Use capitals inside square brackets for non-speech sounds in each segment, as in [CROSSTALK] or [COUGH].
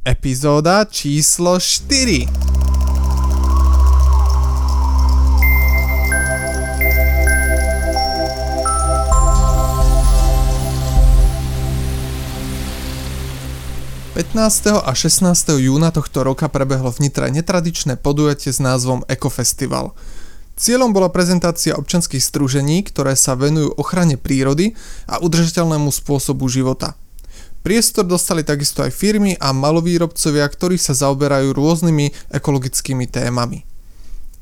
Epizóda číslo 4. 15. a 16. júna tohto roka prebehlo v Nitre netradičné podujatie s názvom Ekofestival. Cieľom bola prezentácia občanských združení, ktoré sa venujú ochrane prírody a udržateľnému spôsobu života. Priestor dostali takisto aj firmy a malovýrobcovia, ktorí sa zaoberajú rôznymi ekologickými témami.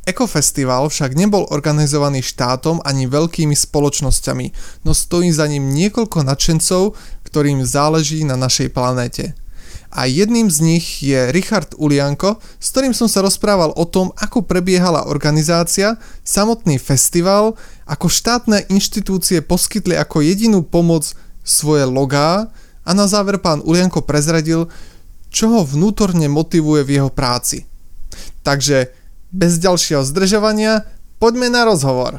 Ekofestival však nebol organizovaný štátom ani veľkými spoločnosťami, no stojí za ním niekoľko nadšencov, ktorým záleží na našej planéte a jedným z nich je Richard Ulianko, s ktorým som sa rozprával o tom, ako prebiehala organizácia, samotný festival, ako štátne inštitúcie poskytli ako jedinú pomoc svoje logá a na záver pán Ulianko prezradil, čo ho vnútorne motivuje v jeho práci. Takže bez ďalšieho zdržovania, poďme na rozhovor.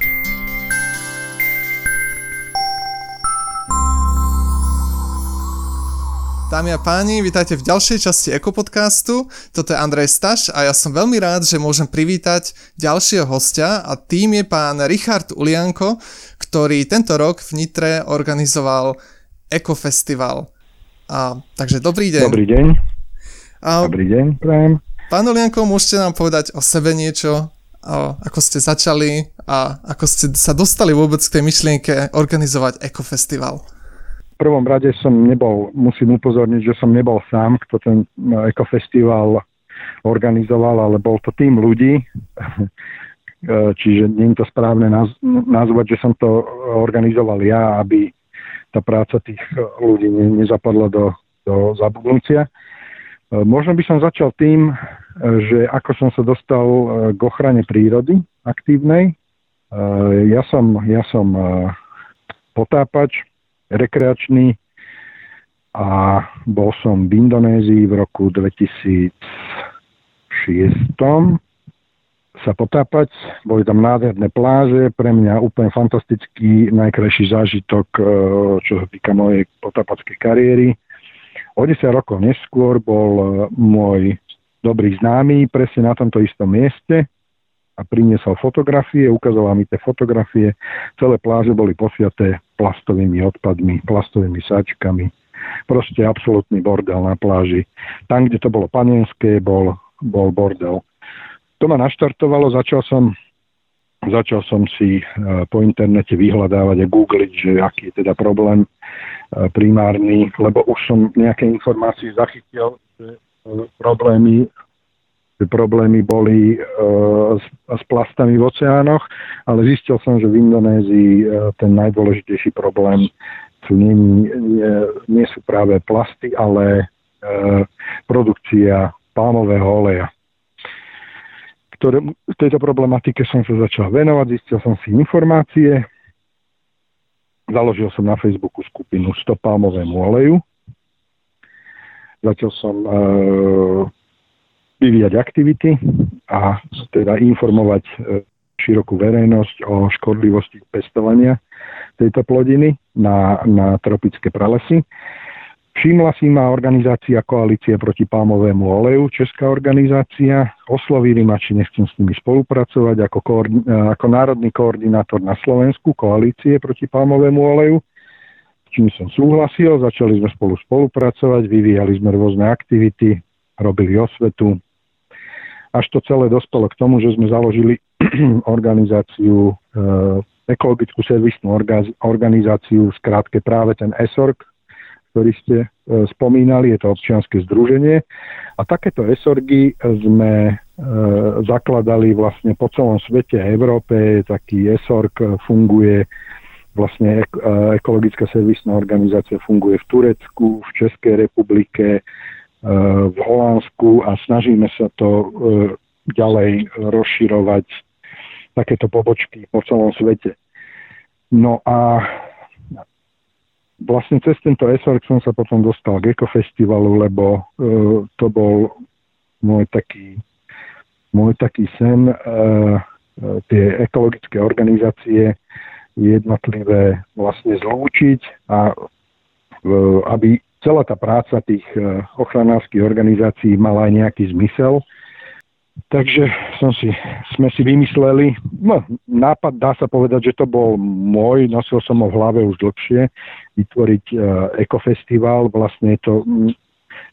Dámy a páni, vítajte v ďalšej časti Ekopodcastu. Toto je Andrej Staš a ja som veľmi rád, že môžem privítať ďalšieho hostia a tým je pán Richard Ulianko, ktorý tento rok v Nitre organizoval Ekofestival. A, takže dobrý deň. Dobrý deň. A, dobrý deň, prajem. Pán Ulianko, môžete nám povedať o sebe niečo, o, ako ste začali a ako ste sa dostali vôbec k tej myšlienke organizovať Ekofestival? prvom rade som nebol, musím upozorniť, že som nebol sám, kto ten no, ekofestival organizoval, ale bol to tým ľudí, [LAUGHS] čiže nie je to správne nazvať, že som to organizoval ja, aby tá práca tých ľudí nezapadla do, do zabudnutia. Možno by som začal tým, že ako som sa dostal k ochrane prírody aktívnej. Ja som, ja som potápač, rekreačný a bol som v Indonézii v roku 2006 sa potápať. Boli tam nádherné pláže, pre mňa úplne fantastický, najkrajší zážitok, e, čo sa týka mojej potápackej kariéry. O 10 rokov neskôr bol e, môj dobrý známy presne na tomto istom mieste a priniesol fotografie, ukazoval mi tie fotografie. Celé pláže boli posiaté plastovými odpadmi, plastovými sáčkami. Proste absolútny bordel na pláži. Tam, kde to bolo panenské, bol, bol bordel. To ma naštartovalo, začal som začal som si e, po internete vyhľadávať a googliť, že aký je teda problém e, primárny, lebo už som nejaké informácie zachytil, že e, problémy problémy boli s, s plastami v oceánoch, ale zistil som, že v Indonézii ten najdôležitejší problém sú, nie, nie, nie sú práve plasty, ale produkcia palmového oleja. Ktoré, tejto problematike som sa začal venovať, zistil som si informácie, založil som na Facebooku skupinu 100 palmovému oleju, začal som uh, vyvíjať aktivity a teda informovať e, širokú verejnosť o škodlivosti pestovania tejto plodiny na, na tropické pralesy. Všimla si ma organizácia Koalície proti palmovému oleju, česká organizácia. Oslovili ma, či nechcem s nimi spolupracovať ako, koordi- e, ako národný koordinátor na Slovensku Koalície proti palmovému oleju. Čím som súhlasil, začali sme spolu spolupracovať, vyvíjali sme rôzne aktivity, robili osvetu, až to celé dospelo k tomu, že sme založili [CLEARS THROAT] organizáciu, e, ekologickú servisnú organizáciu, skrátke práve ten ESORG, ktorý ste e, spomínali, je to občianske združenie. A takéto ESORGy sme e, zakladali vlastne po celom svete a Európe. Taký ESORG funguje vlastne ekologická servisná organizácia funguje v Turecku, v Českej republike, v Holandsku a snažíme sa to e, ďalej rozširovať takéto pobočky po celom svete. No a vlastne cez tento SRX som sa potom dostal k Ekofestivalu, lebo uh, to bol môj taký, môj taký sen, uh, tie ekologické organizácie jednotlivé vlastne zlúčiť a uh, aby celá tá práca tých ochranárskych organizácií mala aj nejaký zmysel. Takže som si, sme si vymysleli, no, nápad dá sa povedať, že to bol môj, nosil som ho v hlave už dlhšie, vytvoriť uh, ekofestival, vlastne je to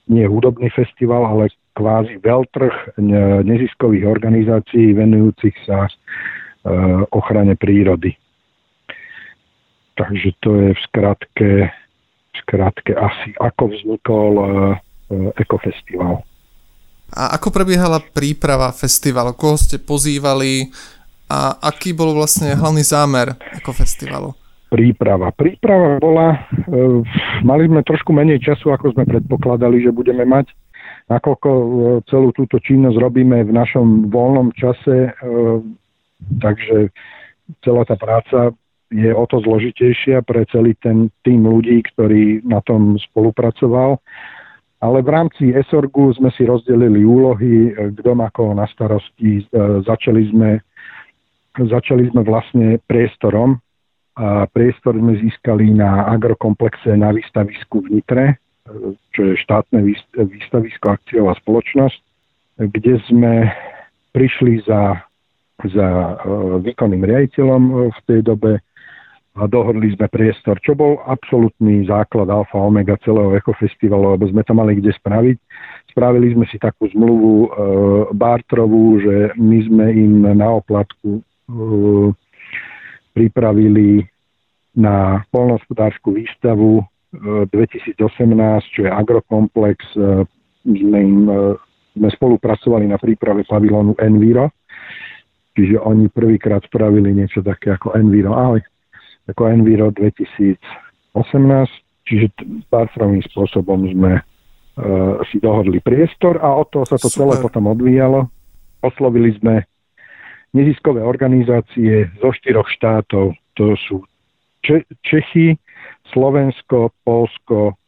nie hudobný festival, ale kvázi veľtrh neziskových organizácií venujúcich sa e, ochrane prírody. Takže to je v skratke, v skratke asi, ako vznikol e, e, ekofestival. A ako prebiehala príprava festivalu? Koho ste pozývali a aký bol vlastne hlavný zámer ekofestivalu? Príprava. Príprava bola, mali sme trošku menej času, ako sme predpokladali, že budeme mať nakoľko e, celú túto činnosť robíme v našom voľnom čase, e, takže celá tá práca je o to zložitejšia pre celý ten tým ľudí, ktorý na tom spolupracoval. Ale v rámci ESORGu sme si rozdelili úlohy, e, kto má koho na starosti. Začali sme, začali sme vlastne priestorom. A priestor sme získali na agrokomplexe na výstavisku v Nitre, čo je štátne výstavisko akciová spoločnosť, kde sme prišli za, za e, výkonným riaditeľom e, v tej dobe a dohodli sme priestor, čo bol absolútny základ alfa omega celého ekofestivalu, lebo sme to mali kde spraviť. Spravili sme si takú zmluvu e, bartrovú, že my sme im na oplatku e, pripravili na polnohospodárskú výstavu 2018, čo je agrokomplex, e, sme, im, e, sme spolupracovali na príprave pavilónu Enviro, čiže oni prvýkrát spravili niečo také ako Enviro, ahoj, ako Enviro 2018, čiže párstrovým spôsobom sme uh, si dohodli priestor a od toho sa to Super. celé potom odvíjalo. Oslovili sme neziskové organizácie zo štyroch štátov, to sú Čechy, Slovensko, Polsko,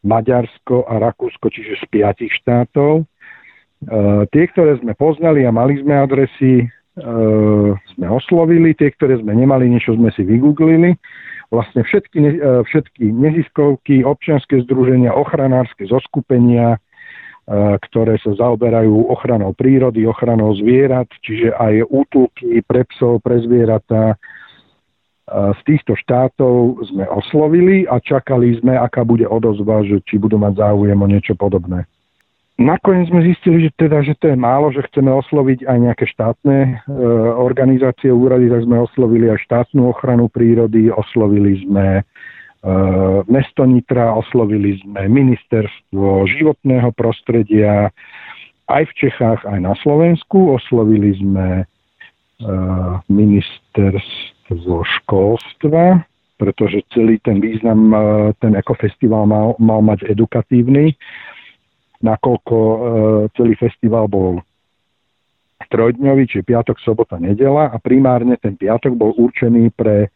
Maďarsko a Rakúsko, čiže z piatich štátov. E, tie, ktoré sme poznali a mali sme adresy, e, sme oslovili, tie, ktoré sme nemali, niečo sme si vygooglili. Vlastne všetky, e, všetky neziskovky, občianske združenia, ochranárske zoskupenia, e, ktoré sa zaoberajú ochranou prírody, ochranou zvierat, čiže aj útulky pre psov, pre zvieratá, z týchto štátov sme oslovili a čakali sme, aká bude odozva, že či budú mať záujem o niečo podobné. Nakoniec sme zistili, že, teda, že to je málo, že chceme osloviť aj nejaké štátne e, organizácie, úrady, tak sme oslovili aj štátnu ochranu prírody, oslovili sme e, mesto Nitra, oslovili sme ministerstvo životného prostredia, aj v Čechách, aj na Slovensku, oslovili sme e, ministerstvo školstva, pretože celý ten význam, e, ten ekofestival mal, mal mať edukatívny, nakoľko e, celý festival bol trojdňový, čiže piatok, sobota, nedela a primárne ten piatok bol určený pre,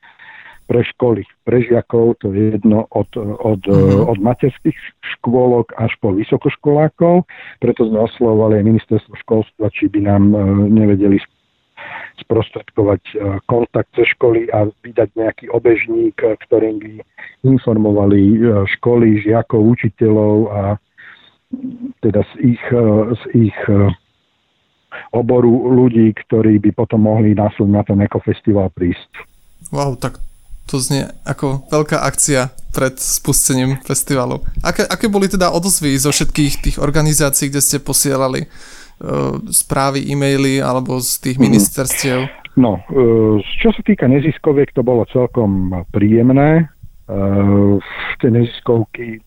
pre školy, pre žiakov, to je jedno od, od, mm-hmm. od materských škôlok až po vysokoškolákov, preto sme oslovovali aj ministerstvo školstva, či by nám e, nevedeli sprostredkovať e, kontakt ze školy a vydať nejaký obežník, ktorým by informovali e, školy, žiakov, učiteľov a teda z ich, z ich oboru ľudí, ktorí by potom mohli následne na ten ekofestival prísť. Wow, tak to znie ako veľká akcia pred spustením festivalu. Aké, aké boli teda odozvy zo všetkých tých organizácií, kde ste posielali E, správy, e-maily alebo z tých mhm. ministerstiev? No, e, čo sa týka neziskoviek, to bolo celkom príjemné. E, tie neziskovky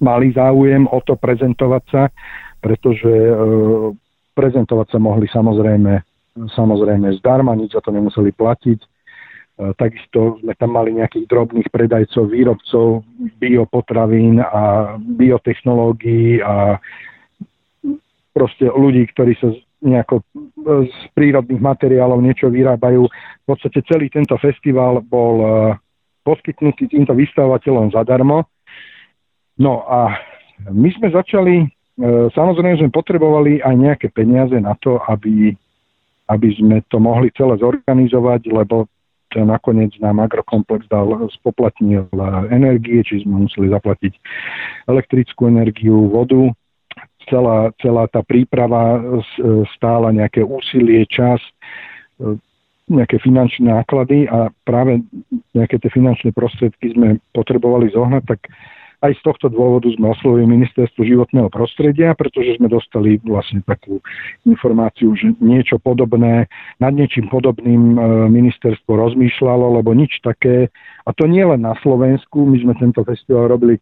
mali záujem o to prezentovať sa, pretože prezentovať sa mohli samozrejme, samozrejme zdarma, nič za to nemuseli platiť. Takisto sme tam mali nejakých drobných predajcov, výrobcov biopotravín a biotechnológií a proste ľudí, ktorí sa nejako e, z prírodných materiálov niečo vyrábajú. V podstate celý tento festival bol e, poskytnutý týmto vystavovateľom zadarmo. No a my sme začali, e, samozrejme sme potrebovali aj nejaké peniaze na to, aby, aby sme to mohli celé zorganizovať, lebo nakoniec nám agrokomplex dal, spoplatnil energie, či sme museli zaplatiť elektrickú energiu, vodu. Celá, celá tá príprava stála nejaké úsilie, čas, nejaké finančné náklady a práve nejaké tie finančné prostriedky sme potrebovali zohnať, tak aj z tohto dôvodu sme oslovili ministerstvo životného prostredia, pretože sme dostali vlastne takú informáciu, že niečo podobné, nad niečím podobným e, ministerstvo rozmýšľalo, lebo nič také, a to nie len na Slovensku, my sme tento festival robili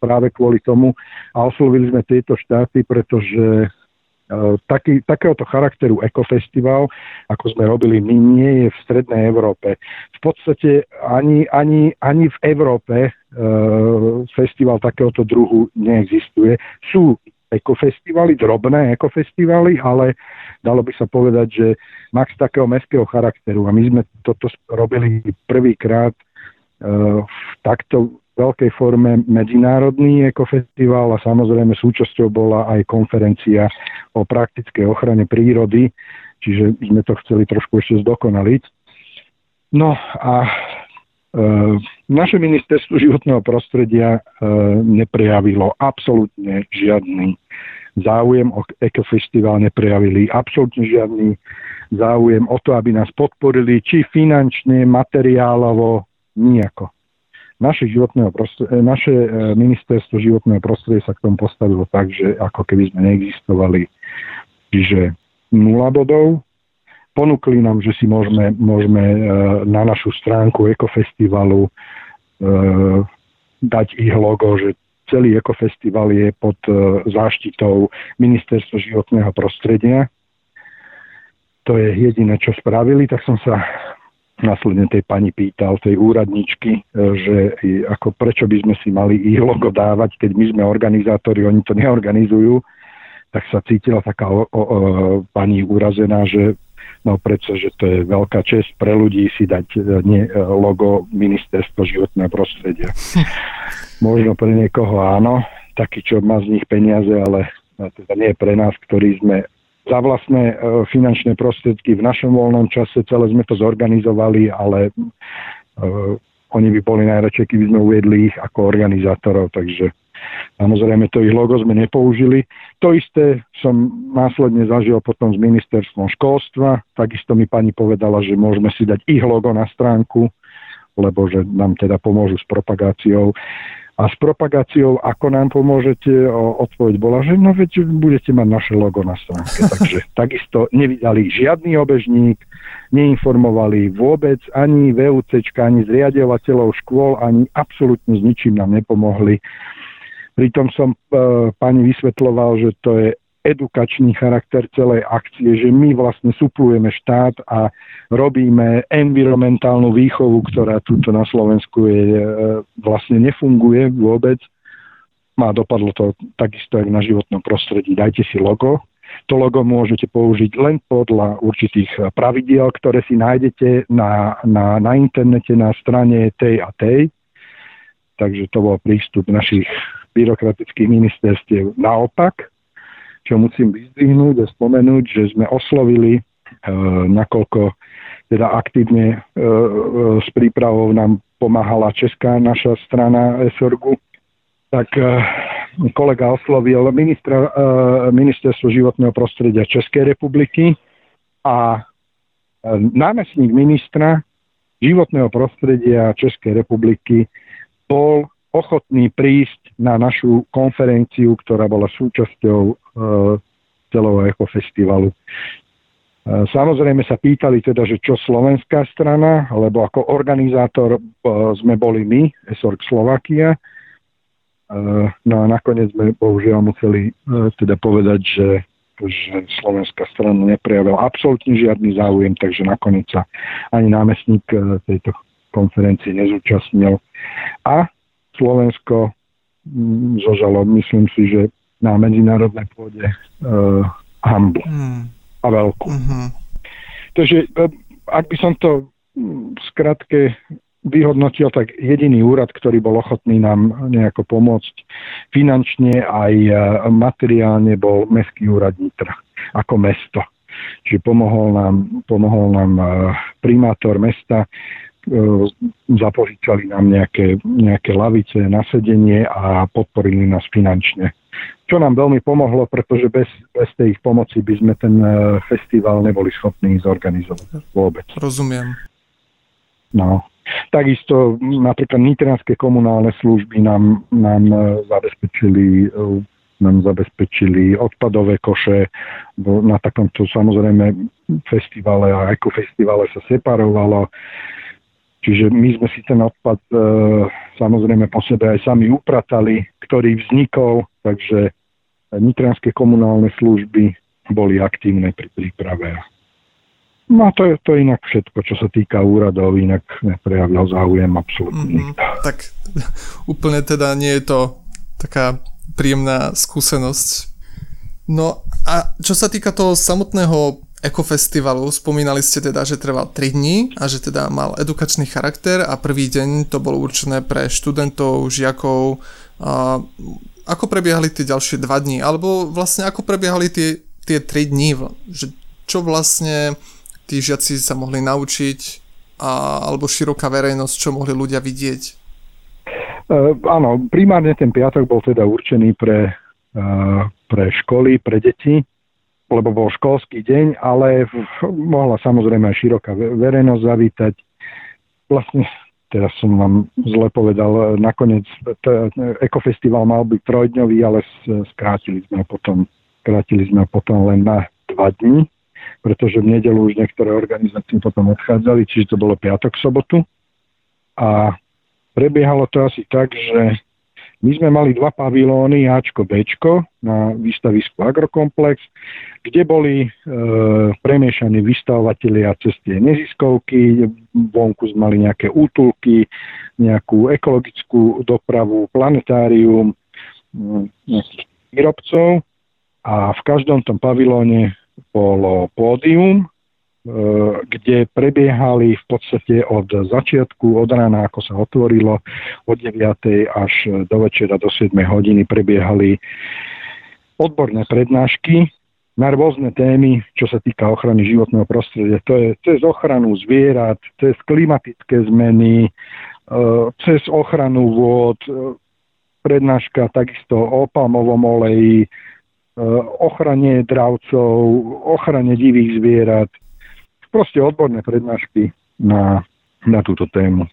práve kvôli tomu a oslovili sme tieto štáty, pretože taký, takéhoto charakteru ekofestival, ako sme robili my, nie je v Strednej Európe. V podstate ani, ani, ani v Európe e, festival takéhoto druhu neexistuje. Sú ekofestivaly, drobné ekofestivaly, ale dalo by sa povedať, že max takého mestského charakteru. A my sme toto robili prvýkrát e, v takto veľkej forme medzinárodný ekofestival a samozrejme súčasťou bola aj konferencia o praktickej ochrane prírody, čiže sme to chceli trošku ešte zdokonaliť. No a e, naše ministerstvo životného prostredia e, neprejavilo absolútne žiadny záujem o ekofestival, neprejavili absolútne žiadny záujem o to, aby nás podporili či finančne, materiálovo, nejako naše, životného prostredie, naše e, ministerstvo životného prostredia sa k tomu postavilo tak, že ako keby sme neexistovali. Čiže nula bodov. Ponúkli nám, že si môžeme, môžeme e, na našu stránku Ekofestivalu dať ich logo, že celý Ekofestival je pod záštitou Ministerstva životného prostredia. To je jediné, čo spravili, tak som sa následne tej pani pýtal, tej úradničky, e, že ako prečo by sme si mali ich logo dávať, keď my sme organizátori, oni to neorganizujú, tak sa cítila taká o, o, o, pani urazená, že no predsa, že to je veľká čest pre ľudí si dať e, nie, e, logo ministerstva životného prostredia. [LAUGHS] Možno pre niekoho áno, taký, čo má z nich peniaze, ale teda nie pre nás, ktorí sme za vlastné e, finančné prostriedky v našom voľnom čase. Celé sme to zorganizovali, ale uh, oni by boli najradšej, keby sme uviedli ich ako organizátorov, takže samozrejme to ich logo sme nepoužili. To isté som následne zažil potom s ministerstvom školstva, takisto mi pani povedala, že môžeme si dať ich logo na stránku, lebo že nám teda pomôžu s propagáciou. A s propagáciou, ako nám pomôžete, odpoveď bola, že no veď budete mať naše logo na stránke. [LAUGHS] Takže takisto nevydali žiadny obežník, neinformovali vôbec ani VUC, ani zriadovateľov škôl, ani absolútne s ničím nám nepomohli. Pritom som e, pani vysvetloval, že to je edukačný charakter celej akcie, že my vlastne suplujeme štát a robíme environmentálnu výchovu, ktorá tuto na Slovensku je, e, vlastne nefunguje vôbec. Má dopadlo to takisto aj na životnom prostredí. Dajte si logo. To logo môžete použiť len podľa určitých pravidiel, ktoré si nájdete na, na, na internete na strane tej a tej. Takže to bol prístup našich byrokratických ministerstiev. Naopak, čo musím vyzdvihnúť a spomenúť, že sme oslovili, e, nakoľko teda aktívne e, e, s prípravou nám pomáhala česká naša strana SORGu, tak kolega oslovil ministra, ministerstvo životného prostredia Českej republiky a námestník ministra životného prostredia Českej republiky bol ochotní prísť na našu konferenciu, ktorá bola súčasťou e, celého ekofestivalu. E, samozrejme sa pýtali teda, že čo slovenská strana, lebo ako organizátor e, sme boli my, ESORG Slovakia. E, no a nakoniec sme bohužiaľ museli e, teda povedať, že že slovenská strana neprejavila absolútne žiadny záujem, takže nakoniec sa ani námestník e, tejto konferencie nezúčastnil. A Slovensko mm, zožalo, myslím si, že na medzinárodnej pôde uh, hambu. Mm. A veľkú. Mm-hmm. Takže uh, ak by som to um, skratke vyhodnotil, tak jediný úrad, ktorý bol ochotný nám nejako pomôcť finančne aj uh, materiálne, bol Mestský úrad Nitra ako mesto. Čiže pomohol nám, pomohol nám uh, primátor mesta zapožičali nám nejaké, nejaké lavice na sedenie a podporili nás finančne. Čo nám veľmi pomohlo, pretože bez, bez tej ich pomoci by sme ten e, festival neboli schopní zorganizovať vôbec. Rozumiem. No. Takisto napríklad nitranské komunálne služby nám, nám e, zabezpečili nám zabezpečili odpadové koše. Na takomto samozrejme festivale a ekofestivale sa separovalo. Čiže my sme si ten odpad e, samozrejme po sebe aj sami upratali, ktorý vznikol, takže nitranské komunálne služby boli aktívne pri príprave. No a to je to inak všetko, čo sa týka úradov, inak neprejavil záujem absolútne. Mm, tak [LAUGHS] úplne teda nie je to taká príjemná skúsenosť. No a čo sa týka toho samotného ekofestivalu, spomínali ste teda, že trval 3 dní a že teda mal edukačný charakter a prvý deň to bolo určené pre študentov, žiakov. A ako prebiehali tie ďalšie 2 dní? Alebo vlastne ako prebiehali tie, tie 3 dní? Že čo vlastne tí žiaci sa mohli naučiť a, alebo široká verejnosť, čo mohli ľudia vidieť? Uh, áno, primárne ten piatok bol teda určený pre, uh, pre školy, pre deti, lebo bol školský deň, ale mohla samozrejme aj široká verejnosť zavítať. Vlastne teraz som vám zle povedal, nakoniec ekofestival mal byť trojdňový, ale skrátili sme ho potom, skrátili sme ho potom len na dva dní, pretože v nedelu už niektoré organizácie potom odchádzali, čiže to bolo piatok, sobotu. A prebiehalo to asi tak, že my sme mali dva pavilóny, Ačko, Bčko, na výstavisku Agrokomplex, kde boli e, premiešaní vystavovatelia cez tie neziskovky, vonku sme mali nejaké útulky, nejakú ekologickú dopravu, planetárium, nejakých výrobcov. A v každom tom pavilóne bolo pódium, kde prebiehali v podstate od začiatku, od rána, ako sa otvorilo, od 9. až do večera, do 7. hodiny prebiehali odborné prednášky na rôzne témy, čo sa týka ochrany životného prostredia. To je cez ochranu zvierat, cez klimatické zmeny, e, cez ochranu vôd, e, prednáška takisto o palmovom oleji, ochrane dravcov, ochrane divých zvierat, proste odborné prednášky na, na túto tému.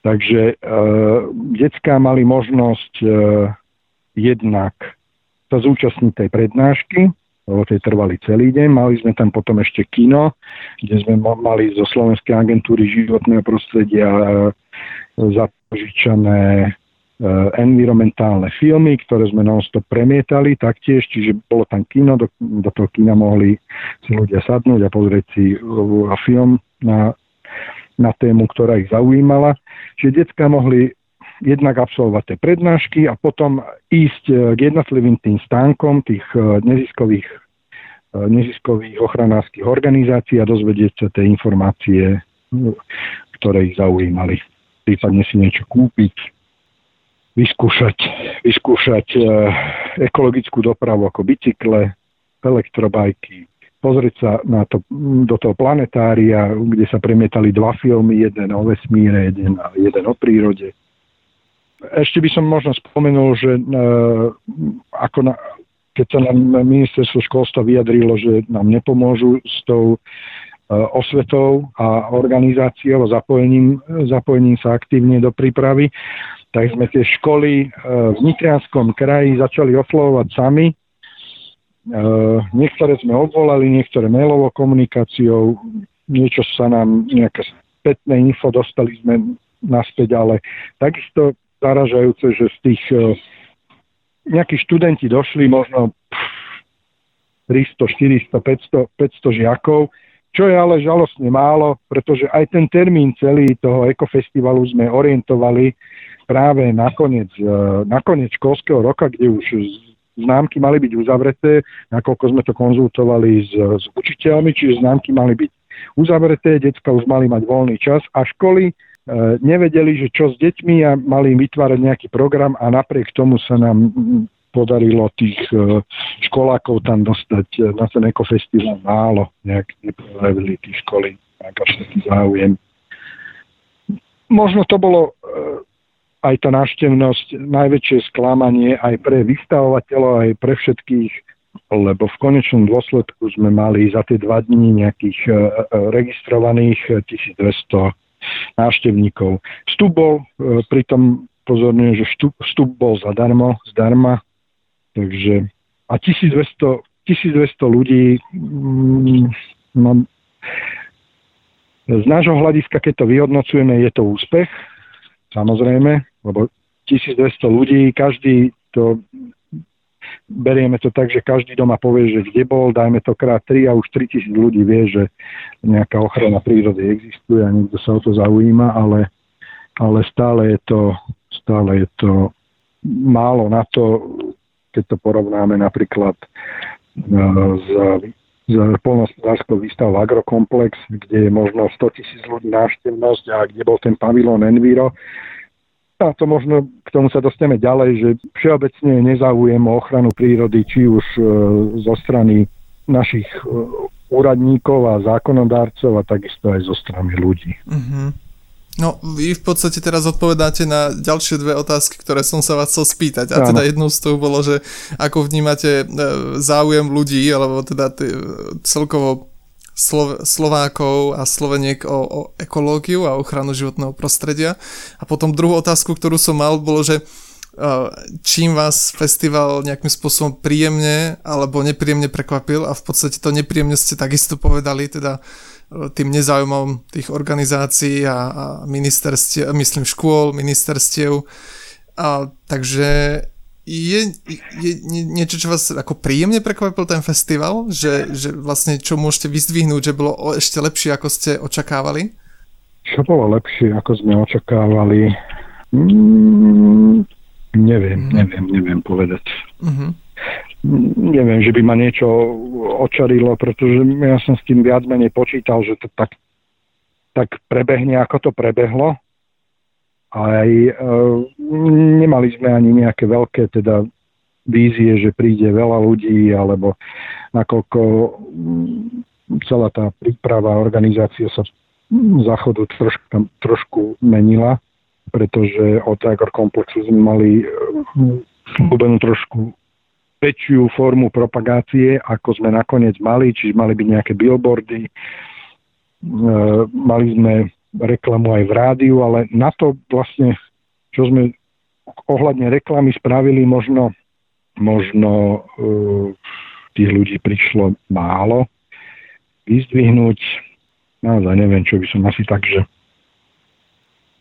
Takže e, detská mali možnosť e, jednak sa zúčastniť tej prednášky, lebo tie trvali celý deň. Mali sme tam potom ešte kino, kde sme mali zo Slovenskej agentúry životného prostredia e, zapožičané environmentálne filmy, ktoré sme non-stop premietali taktiež, čiže bolo tam kino, do, do toho kina mohli si ľudia sadnúť a pozrieť si uh, film na, na tému, ktorá ich zaujímala. Čiže detská mohli jednak absolvovať tie prednášky a potom ísť eh, k jednotlivým tým stánkom tých neziskových, neziskových ochranárskych organizácií a dozvedieť sa tie informácie, ktoré ich zaujímali. Prípadne si niečo kúpiť, vyskúšať, vyskúšať e, ekologickú dopravu ako bicykle, elektrobajky, pozrieť sa na to, do toho planetária, kde sa premietali dva filmy, jeden o vesmíre, jeden, jeden o prírode. Ešte by som možno spomenul, že e, ako na, keď sa nám ministerstvo školstva vyjadrilo, že nám nepomôžu s tou osvetou a organizáciou zapojením, zapojením sa aktívne do prípravy, tak sme tie školy e, v Nitrianskom kraji začali oslovovať sami. E, niektoré sme obvolali, niektoré mailovou komunikáciou, niečo sa nám, nejaké spätné info dostali sme naspäť, ale takisto zaražajúce, že z tých e, nejakí študenti došli možno 300, 400, 500, 500 žiakov, čo je ale žalostne málo, pretože aj ten termín celý toho ekofestivalu sme orientovali práve nakoniec, e, nakoniec školského roka, kde už známky mali byť uzavreté, nakoľko sme to konzultovali s, s učiteľmi, čiže známky mali byť uzavreté, decka už mali mať voľný čas a školy e, nevedeli, že čo s deťmi a mali im vytvárať nejaký program a napriek tomu sa nám podarilo tých e, školákov tam dostať e, na ten ekofestival málo, nejak neprejavili tí školy, nejaký záujem. možno to bolo aj tá návštevnosť najväčšie sklamanie aj pre vystavovateľov, aj pre všetkých, lebo v konečnom dôsledku sme mali za tie dva dní nejakých registrovaných 1200 návštevníkov. Vstup bol, pritom pozorňujem, že vstup bol zadarmo, zdarma, takže a 1200, 1200 ľudí mm, no, z nášho hľadiska, keď to vyhodnocujeme, je to úspech, samozrejme, lebo 1200 ľudí, každý to berieme to tak, že každý doma povie, že kde bol, dajme to krát 3 a už 3000 ľudí vie, že nejaká ochrana prírody existuje a niekto sa o to zaujíma, ale, ale stále je to stále je to málo na to, keď to porovnáme napríklad e, s z polnospodárskou výstavou Agrokomplex, kde je možno 100 tisíc ľudí návštevnosť a kde bol ten pavilón Enviro, a to možno k tomu sa dostaneme ďalej, že všeobecne nezáujem o ochranu prírody, či už e, zo strany našich e, úradníkov a zákonodárcov a takisto aj zo strany ľudí. Mm-hmm. No, vy v podstate teraz odpovedáte na ďalšie dve otázky, ktoré som sa vás chcel spýtať. A teda jednou z toho bolo, že ako vnímate e, záujem ľudí, alebo teda celkovo Slo- Slovákov a Sloveniek o, o ekológiu a ochranu životného prostredia. A potom druhú otázku, ktorú som mal, bolo, že uh, čím vás festival nejakým spôsobom príjemne alebo nepríjemne prekvapil a v podstate to nepríjemne ste takisto povedali, teda uh, tým nezáujmom tých organizácií a, a ministerstiev, myslím škôl, ministerstiev. A, takže je, je niečo, čo vás ako príjemne prekvapil ten festival? Že, že vlastne čo môžete vyzdvihnúť, že bolo ešte lepšie, ako ste očakávali? Čo bolo lepšie, ako sme očakávali? Mm, neviem, mm. neviem, neviem povedať. Mm-hmm. Neviem, že by ma niečo očarilo, pretože ja som s tým viac menej počítal, že to tak, tak prebehne, ako to prebehlo aj e, nemali sme ani nejaké veľké teda vízie, že príde veľa ľudí, alebo nakoľko mm, celá tá príprava organizácia sa záchodu trošku, trošku menila, pretože od komplexu sme mali slúbenú trošku väčšiu formu propagácie, ako sme nakoniec mali, čiže mali byť nejaké billboardy, e, mali sme reklamu aj v rádiu, ale na to vlastne, čo sme ohľadne reklamy spravili, možno, možno uh, tých ľudí prišlo málo. Vyzdvihnúť, naozaj neviem, čo by som asi tak, že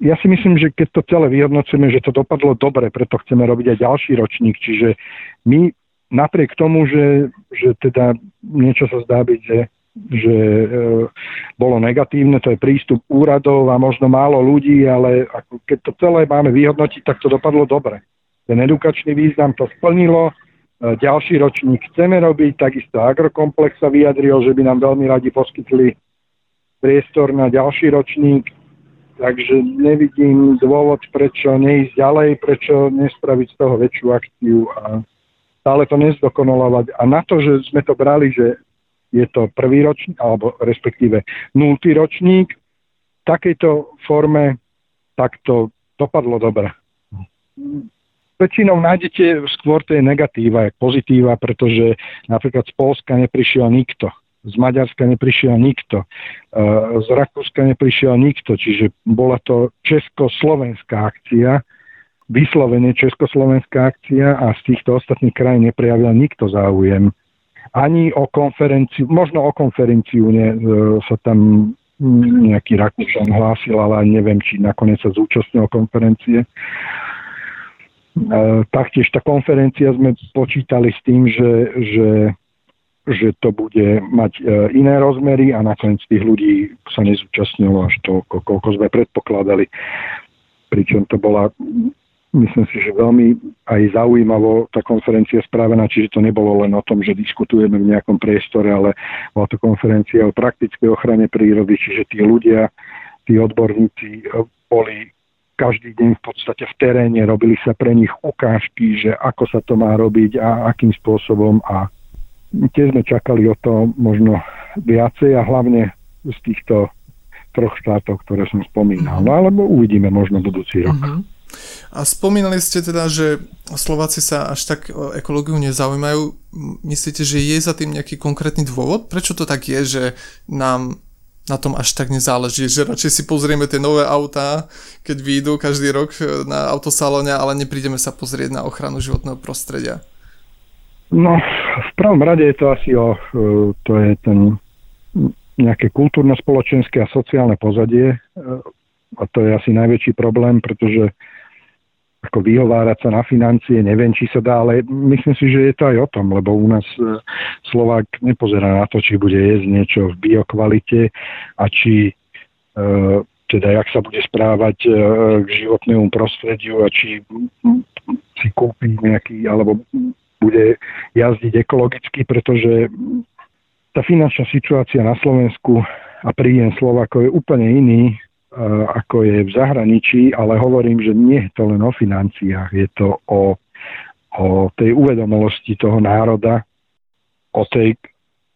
ja si myslím, že keď to celé vyhodnocujeme, že to dopadlo dobre, preto chceme robiť aj ďalší ročník, čiže my napriek tomu, že, že teda niečo sa zdá byť, že že e, bolo negatívne, to je prístup úradov a možno málo ľudí, ale ako keď to celé máme vyhodnotiť, tak to dopadlo dobre. Ten edukačný význam to splnilo, e, ďalší ročník chceme robiť, takisto Agrokomplex sa vyjadril, že by nám veľmi radi poskytli priestor na ďalší ročník, takže nevidím dôvod, prečo neísť ďalej, prečo nespraviť z toho väčšiu akciu a stále to nezdokonalovať. A na to, že sme to brali, že je to prvý ročník, alebo respektíve nultý ročník. V takejto forme tak to dopadlo dobre. Väčšinou nájdete skôr tie negatíva, jak pozitíva, pretože napríklad z Polska neprišiel nikto, z Maďarska neprišiel nikto, e, z Rakúska neprišiel nikto, čiže bola to československá akcia, vyslovene československá akcia a z týchto ostatných krajín neprejavil nikto záujem ani o konferenciu, možno o konferenciu ne, e, sa tam nejaký Rakúšan hlásil, ale neviem, či nakoniec sa zúčastnil konferencie. E, taktiež tá konferencia sme počítali s tým, že, že, že to bude mať e, iné rozmery a nakoniec tých ľudí sa nezúčastnilo až toľko, koľko sme predpokladali. Pričom to bola myslím si, že veľmi aj zaujímavo tá konferencia spravená, čiže to nebolo len o tom, že diskutujeme v nejakom priestore, ale bola to konferencia o praktickej ochrane prírody, čiže tí ľudia, tí odborníci eh, boli každý deň v podstate v teréne, robili sa pre nich ukážky, že ako sa to má robiť a akým spôsobom a tiež sme čakali o to možno viacej a hlavne z týchto troch štátov, ktoré som spomínal. No alebo uvidíme možno budúci rok. Uh-huh. A spomínali ste teda, že Slováci sa až tak o ekológiu nezaujímajú. Myslíte, že je za tým nejaký konkrétny dôvod? Prečo to tak je, že nám na tom až tak nezáleží, že radšej si pozrieme tie nové autá, keď výjdu každý rok na autosalóne, ale neprídeme sa pozrieť na ochranu životného prostredia. No, v prvom rade je to asi o, e, to je ten nejaké kultúrno-spoločenské a sociálne pozadie e, a to je asi najväčší problém, pretože ako vyhovárať sa na financie, neviem, či sa dá, ale myslím si, že je to aj o tom, lebo u nás e, Slovák nepozerá na to, či bude jesť niečo v biokvalite a či teda jak sa bude správať k životnému prostrediu a či si kúpi nejaký, alebo bude jazdiť ekologicky, pretože tá finančná situácia na Slovensku a príjem Slovako je úplne iný, ako je v zahraničí, ale hovorím, že nie je to len o financiách, je to o, o tej uvedomelosti toho národa, o tej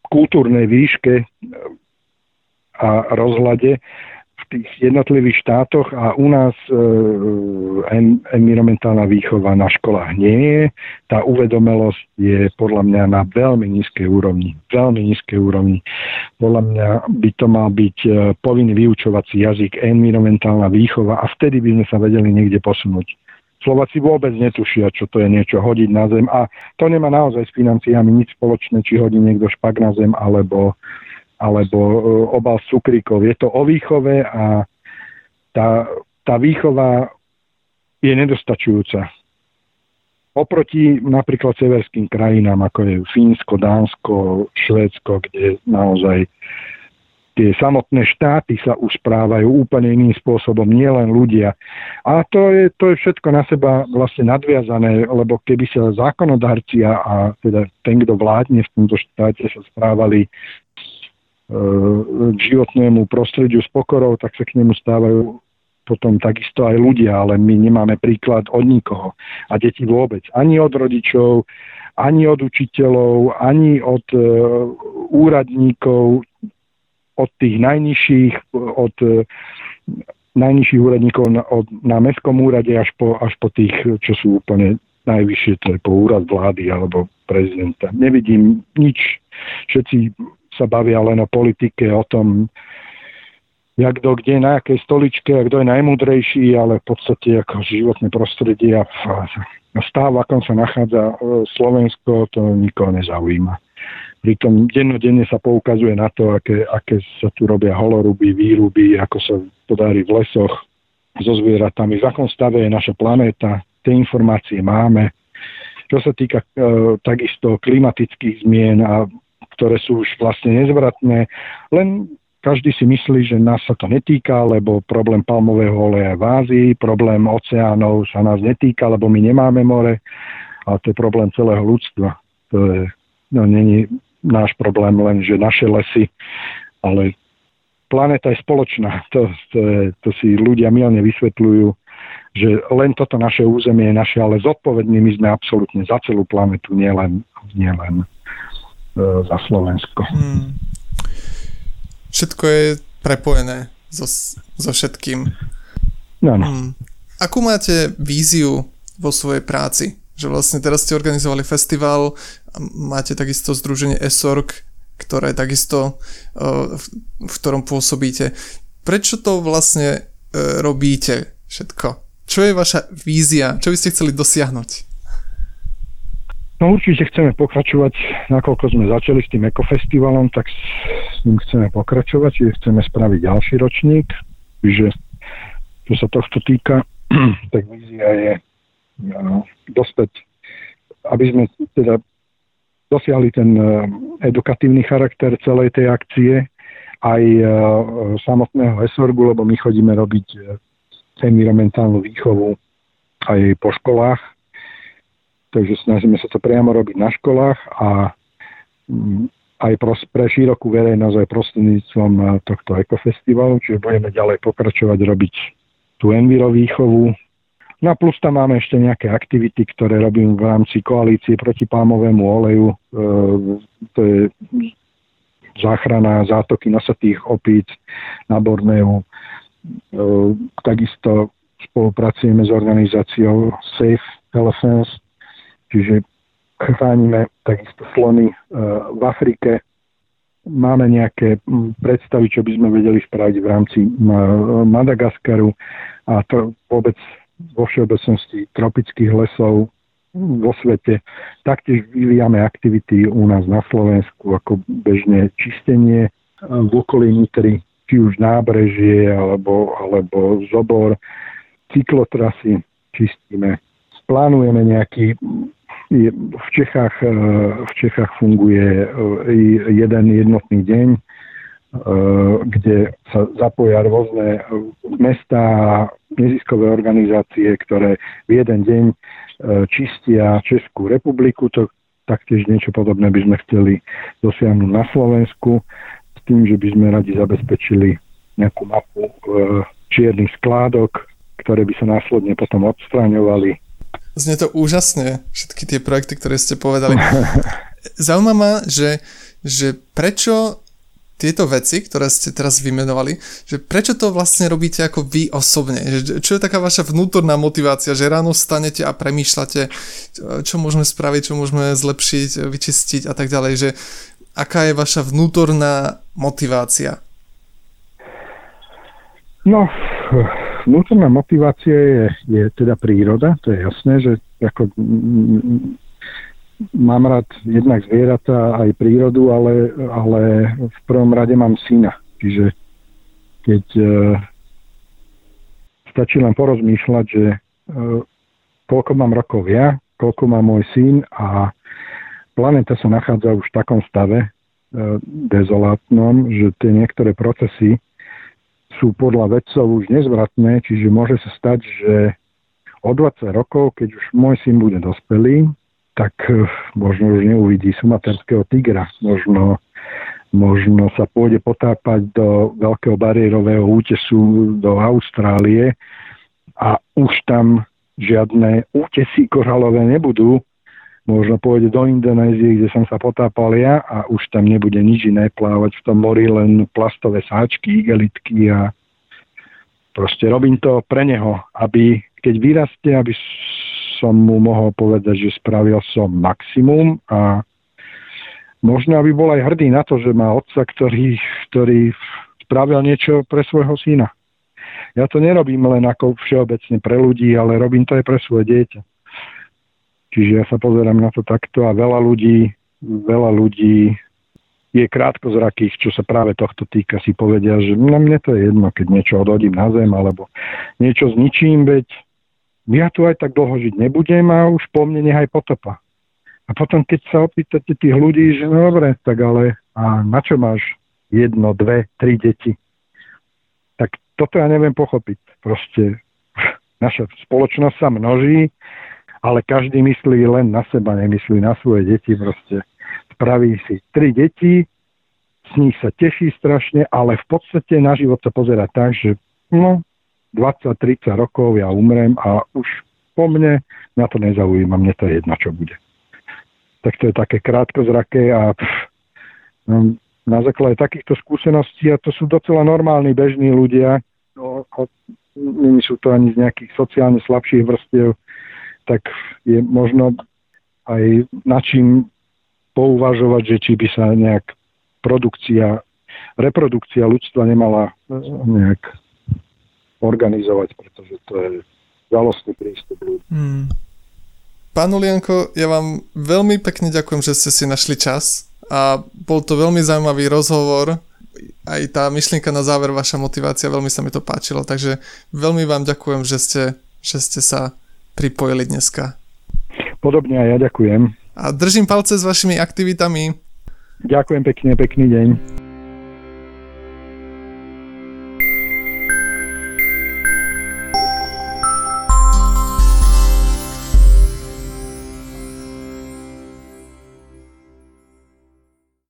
kultúrnej výške a rozhľade, tých jednotlivých štátoch a u nás e, en, environmentálna výchova na školách nie je. Tá uvedomelosť je podľa mňa na veľmi nízkej úrovni. Veľmi nízkej úrovni. Podľa mňa by to mal byť e, povinný vyučovací jazyk, environmentálna výchova a vtedy by sme sa vedeli niekde posunúť. Slováci vôbec netušia, čo to je niečo hodiť na zem a to nemá naozaj s financiami nič spoločné, či hodí niekto špak na zem alebo alebo e, obal cukríkov. Je to o výchove a tá, tá výchova je nedostačujúca. Oproti napríklad severským krajinám, ako je Fínsko, Dánsko, Švédsko, kde naozaj tie samotné štáty sa už správajú úplne iným spôsobom, nielen ľudia. A to je, to je všetko na seba vlastne nadviazané, lebo keby sa zákonodárci a teda ten, kto vládne v tomto štáte sa správali k životnému prostrediu s pokorou, tak sa k nemu stávajú potom takisto aj ľudia, ale my nemáme príklad od nikoho. A deti vôbec. Ani od rodičov, ani od učiteľov, ani od e, úradníkov, od tých najnižších, od e, najnižších úradníkov na, od, na mestskom úrade až po, až po tých, čo sú úplne najvyššie, to je po úrad vlády alebo prezidenta. Nevidím nič. Všetci sa bavia len o politike, o tom, jak kto kde, na akej stoličke a kto je najmúdrejší, ale v podstate ako životné prostredie a stav, akom sa nachádza e, Slovensko, to nikoho nezaujíma. Pritom dennodenne sa poukazuje na to, aké, aké sa tu robia holoruby, výruby, ako sa podarí v lesoch so zvieratami, v akom stave je naša planéta, tie informácie máme. Čo sa týka e, takisto klimatických zmien a ktoré sú už vlastne nezvratné. Len každý si myslí, že nás sa to netýka, lebo problém palmového oleja v Ázii, problém oceánov sa nás netýka, lebo my nemáme more, ale to je problém celého ľudstva. To je, no, není náš problém len, že naše lesy, ale planéta je spoločná. [LAUGHS] To, to, je, to si ľudia milne vysvetľujú, že len toto naše územie je naše, ale zodpovední my sme absolútne za celú planetu, nielen, nielen za Slovensko. Hmm. Všetko je prepojené so, so všetkým. No, no. Hmm. Akú máte víziu vo svojej práci? Že vlastne teraz ste organizovali festival, máte takisto združenie ESORG, ktoré takisto, e, v ktorom pôsobíte. Prečo to vlastne e, robíte všetko? Čo je vaša vízia? Čo by ste chceli dosiahnuť? No určite chceme pokračovať, nakoľko sme začali s tým ekofestivalom, tak s ním chceme pokračovať, čiže chceme spraviť ďalší ročník, že čo sa tohto týka, [CLEARS THROAT] tak vízia je no, dostať, aby sme teda dosiahli ten e, edukatívny charakter celej tej akcie, aj e, samotného esorgu, lebo my chodíme robiť e, environmentálnu výchovu aj po školách, takže snažíme sa to priamo robiť na školách a mm, aj pre širokú verejnosť aj prostredníctvom eh, tohto ekofestivalu, čiže budeme ďalej pokračovať robiť tú enviro výchovu. No a plus tam máme ešte nejaké aktivity, ktoré robím v rámci koalície proti palmovému oleju. E, to je záchrana zátoky nasatých opíc na Borneu. E, takisto spolupracujeme s organizáciou Safe Elephants, čiže chránime takisto slony e, v Afrike. Máme nejaké predstavy, čo by sme vedeli spraviť v rámci Madagaskaru a to vôbec vo všeobecnosti tropických lesov vo svete. Taktiež vyvíjame aktivity u nás na Slovensku, ako bežne čistenie v okolí Nitry, či už nábrežie alebo, alebo zobor, cyklotrasy čistíme. Plánujeme nejaký v Čechách, v Čechách funguje jeden jednotný deň, kde sa zapoja rôzne mesta a neziskové organizácie, ktoré v jeden deň E, čistia Českú republiku, to taktiež niečo podobné by sme chceli dosiahnuť na Slovensku, s tým, že by sme radi zabezpečili nejakú mapu e, čiernych skládok, ktoré by sa následne potom odstraňovali. Znie to úžasne, všetky tie projekty, ktoré ste povedali. [LAUGHS] Zaujíma ma, že, že prečo tieto veci, ktoré ste teraz vymenovali, že prečo to vlastne robíte ako vy osobne? Čo je taká vaša vnútorná motivácia, že ráno stanete a premýšľate, čo môžeme spraviť, čo môžeme zlepšiť, vyčistiť a tak ďalej, že aká je vaša vnútorná motivácia? No, vnútorná motivácia je, je teda príroda, to je jasné, že ako mám rád jednak zvieratá, aj prírodu, ale, ale v prvom rade mám syna. Čiže keď e, stačí len porozmýšľať, že e, koľko mám rokov ja, koľko má môj syn a planeta sa nachádza už v takom stave e, dezolátnom, že tie niektoré procesy sú podľa vedcov už nezvratné, čiže môže sa stať, že o 20 rokov, keď už môj syn bude dospelý, tak eh, možno už neuvidí sumaterského tigra, možno, možno sa pôjde potápať do veľkého bariérového útesu do Austrálie a už tam žiadne útesy koralové nebudú. Možno pôjde do Indonézie, kde som sa potápal ja a už tam nebude nič iné plávať v tom mori, len plastové sáčky, igelitky a proste robím to pre neho, aby keď vyrastie, aby som mu mohol povedať, že spravil som maximum a možno aby bol aj hrdý na to, že má otca, ktorý, ktorý spravil niečo pre svojho syna. Ja to nerobím len ako všeobecne pre ľudí, ale robím to aj pre svoje dieťa. Čiže ja sa pozerám na to takto a veľa ľudí, veľa ľudí je krátkozrakých, čo sa práve tohto týka, si povedia, že na mne to je jedno, keď niečo odhodím na zem, alebo niečo zničím, veď ja tu aj tak dlho žiť nebudem a už po mne nechaj potopa. A potom, keď sa opýtate tých ľudí, že no dobre, tak ale a na čo máš jedno, dve, tri deti? Tak toto ja neviem pochopiť. Proste naša spoločnosť sa množí, ale každý myslí len na seba, nemyslí na svoje deti. Proste spraví si tri deti, s nich sa teší strašne, ale v podstate na život sa pozera tak, že no, 20-30 rokov ja umrem a už po mne na to nezaujíma, mne to je jedno, čo bude. Tak to je také krátkozraké a pff, no, na základe takýchto skúseností, a to sú docela normálni, bežní ľudia, no, nie sú to ani z nejakých sociálne slabších vrstiev, tak je možno aj na čím pouvažovať, že či by sa nejak produkcia, reprodukcia ľudstva nemala nejak organizovať, pretože to je žalostný prístup ľudí. Hmm. Pán Ulianko, ja vám veľmi pekne ďakujem, že ste si našli čas a bol to veľmi zaujímavý rozhovor. Aj tá myšlienka na záver, vaša motivácia, veľmi sa mi to páčilo, takže veľmi vám ďakujem, že ste, že ste sa pripojili dneska. Podobne aj ja ďakujem. A držím palce s vašimi aktivitami. Ďakujem pekne, pekný deň.